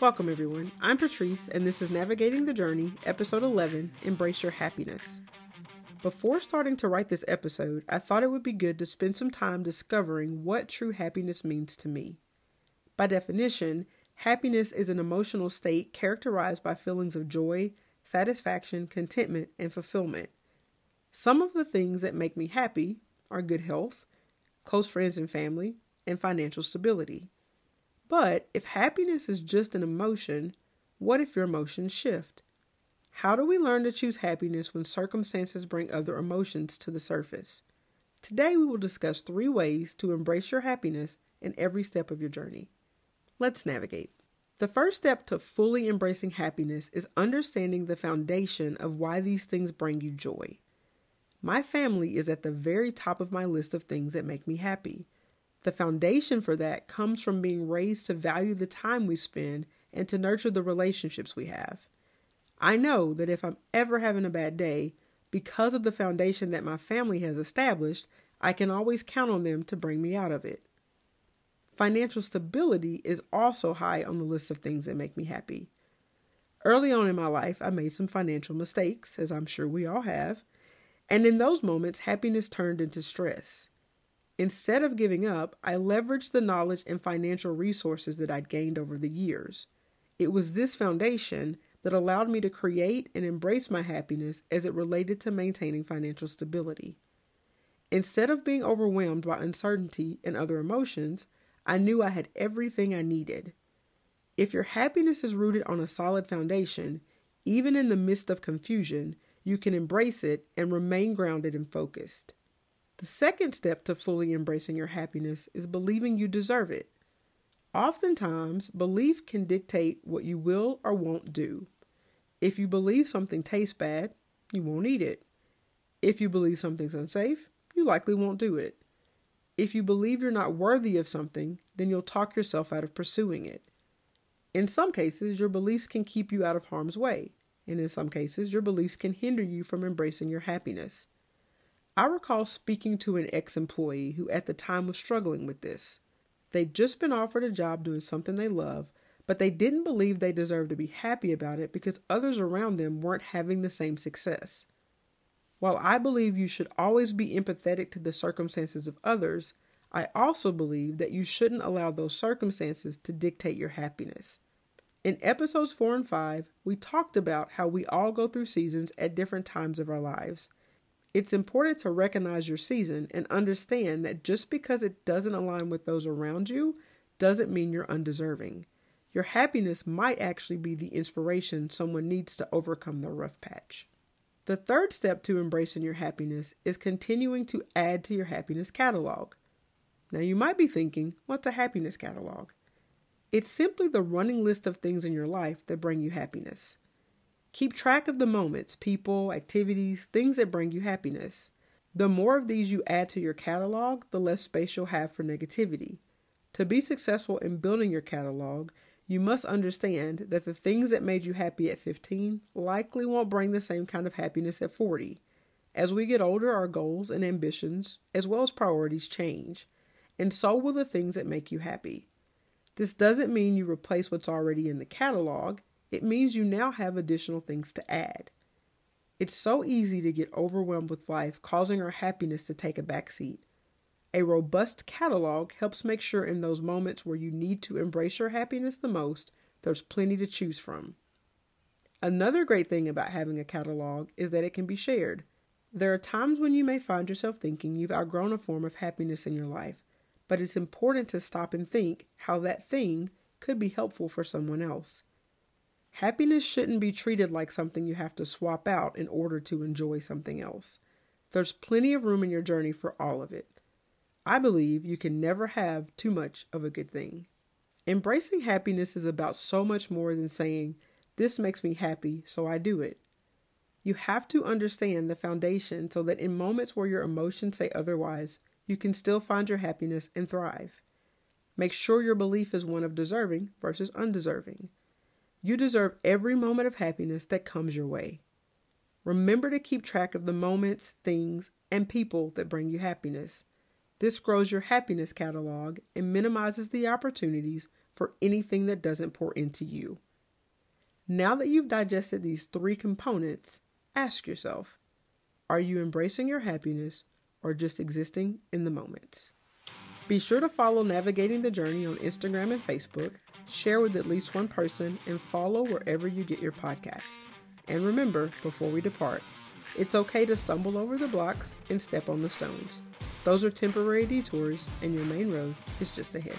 Welcome, everyone. I'm Patrice, and this is Navigating the Journey, Episode 11 Embrace Your Happiness. Before starting to write this episode, I thought it would be good to spend some time discovering what true happiness means to me. By definition, happiness is an emotional state characterized by feelings of joy, satisfaction, contentment, and fulfillment. Some of the things that make me happy are good health, close friends and family, and financial stability. But if happiness is just an emotion, what if your emotions shift? How do we learn to choose happiness when circumstances bring other emotions to the surface? Today, we will discuss three ways to embrace your happiness in every step of your journey. Let's navigate. The first step to fully embracing happiness is understanding the foundation of why these things bring you joy. My family is at the very top of my list of things that make me happy. The foundation for that comes from being raised to value the time we spend and to nurture the relationships we have. I know that if I'm ever having a bad day, because of the foundation that my family has established, I can always count on them to bring me out of it. Financial stability is also high on the list of things that make me happy. Early on in my life, I made some financial mistakes, as I'm sure we all have, and in those moments, happiness turned into stress. Instead of giving up, I leveraged the knowledge and financial resources that I'd gained over the years. It was this foundation that allowed me to create and embrace my happiness as it related to maintaining financial stability. Instead of being overwhelmed by uncertainty and other emotions, I knew I had everything I needed. If your happiness is rooted on a solid foundation, even in the midst of confusion, you can embrace it and remain grounded and focused. The second step to fully embracing your happiness is believing you deserve it. Oftentimes, belief can dictate what you will or won't do. If you believe something tastes bad, you won't eat it. If you believe something's unsafe, you likely won't do it. If you believe you're not worthy of something, then you'll talk yourself out of pursuing it. In some cases, your beliefs can keep you out of harm's way, and in some cases, your beliefs can hinder you from embracing your happiness. I recall speaking to an ex employee who at the time was struggling with this. They'd just been offered a job doing something they love, but they didn't believe they deserved to be happy about it because others around them weren't having the same success. While I believe you should always be empathetic to the circumstances of others, I also believe that you shouldn't allow those circumstances to dictate your happiness. In episodes 4 and 5, we talked about how we all go through seasons at different times of our lives. It's important to recognize your season and understand that just because it doesn't align with those around you doesn't mean you're undeserving. Your happiness might actually be the inspiration someone needs to overcome their rough patch. The third step to embracing your happiness is continuing to add to your happiness catalog. Now, you might be thinking, what's a happiness catalog? It's simply the running list of things in your life that bring you happiness. Keep track of the moments, people, activities, things that bring you happiness. The more of these you add to your catalog, the less space you'll have for negativity. To be successful in building your catalog, you must understand that the things that made you happy at 15 likely won't bring the same kind of happiness at 40. As we get older, our goals and ambitions, as well as priorities, change, and so will the things that make you happy. This doesn't mean you replace what's already in the catalog, it means you now have additional things to add. It's so easy to get overwhelmed with life, causing our happiness to take a backseat. A robust catalog helps make sure in those moments where you need to embrace your happiness the most, there's plenty to choose from. Another great thing about having a catalog is that it can be shared. There are times when you may find yourself thinking you've outgrown a form of happiness in your life, but it's important to stop and think how that thing could be helpful for someone else. Happiness shouldn't be treated like something you have to swap out in order to enjoy something else. There's plenty of room in your journey for all of it. I believe you can never have too much of a good thing. Embracing happiness is about so much more than saying, This makes me happy, so I do it. You have to understand the foundation so that in moments where your emotions say otherwise, you can still find your happiness and thrive. Make sure your belief is one of deserving versus undeserving. You deserve every moment of happiness that comes your way. Remember to keep track of the moments, things, and people that bring you happiness. This grows your happiness catalog and minimizes the opportunities for anything that doesn't pour into you. Now that you've digested these three components, ask yourself are you embracing your happiness or just existing in the moment? Be sure to follow Navigating the Journey on Instagram and Facebook, share with at least one person, and follow wherever you get your podcast. And remember, before we depart, it's okay to stumble over the blocks and step on the stones. Those are temporary detours, and your main road is just ahead.